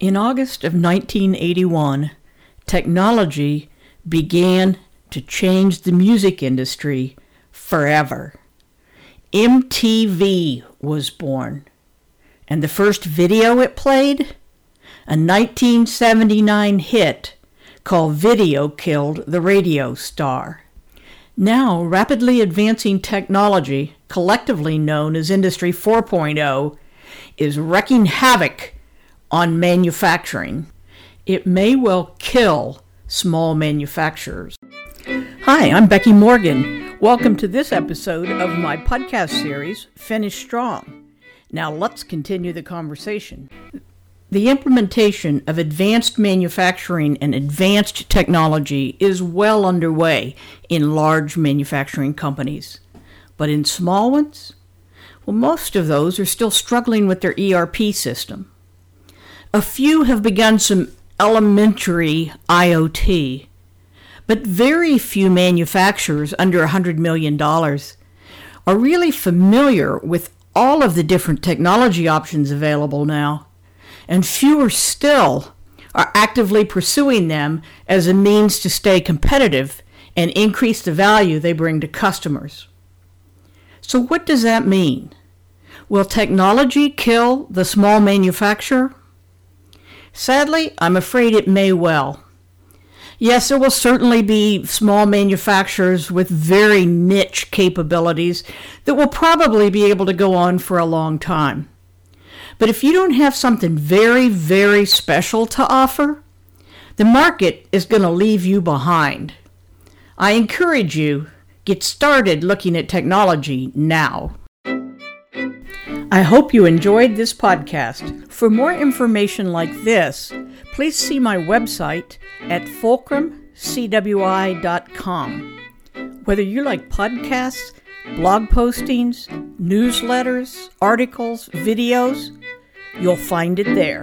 In August of 1981, technology began to change the music industry forever. MTV was born, and the first video it played? A 1979 hit called Video Killed the Radio Star. Now, rapidly advancing technology, collectively known as Industry 4.0, is wreaking havoc on manufacturing. It may well kill small manufacturers. Hi, I'm Becky Morgan. Welcome to this episode of my podcast series, Finish Strong. Now let's continue the conversation. The implementation of advanced manufacturing and advanced technology is well underway in large manufacturing companies. But in small ones, well, most of those are still struggling with their ERP system. A few have begun some elementary IoT, but very few manufacturers under $100 million are really familiar with all of the different technology options available now and fewer still are actively pursuing them as a means to stay competitive and increase the value they bring to customers. So, what does that mean? Will technology kill the small manufacturer? Sadly, I'm afraid it may well. Yes, there will certainly be small manufacturers with very niche capabilities that will probably be able to go on for a long time. But if you don't have something very, very special to offer, the market is going to leave you behind. I encourage you, get started looking at technology now. I hope you enjoyed this podcast. For more information like this, please see my website at fulcrumcwi.com. Whether you like podcasts, blog postings, newsletters, articles, videos, You'll find it there.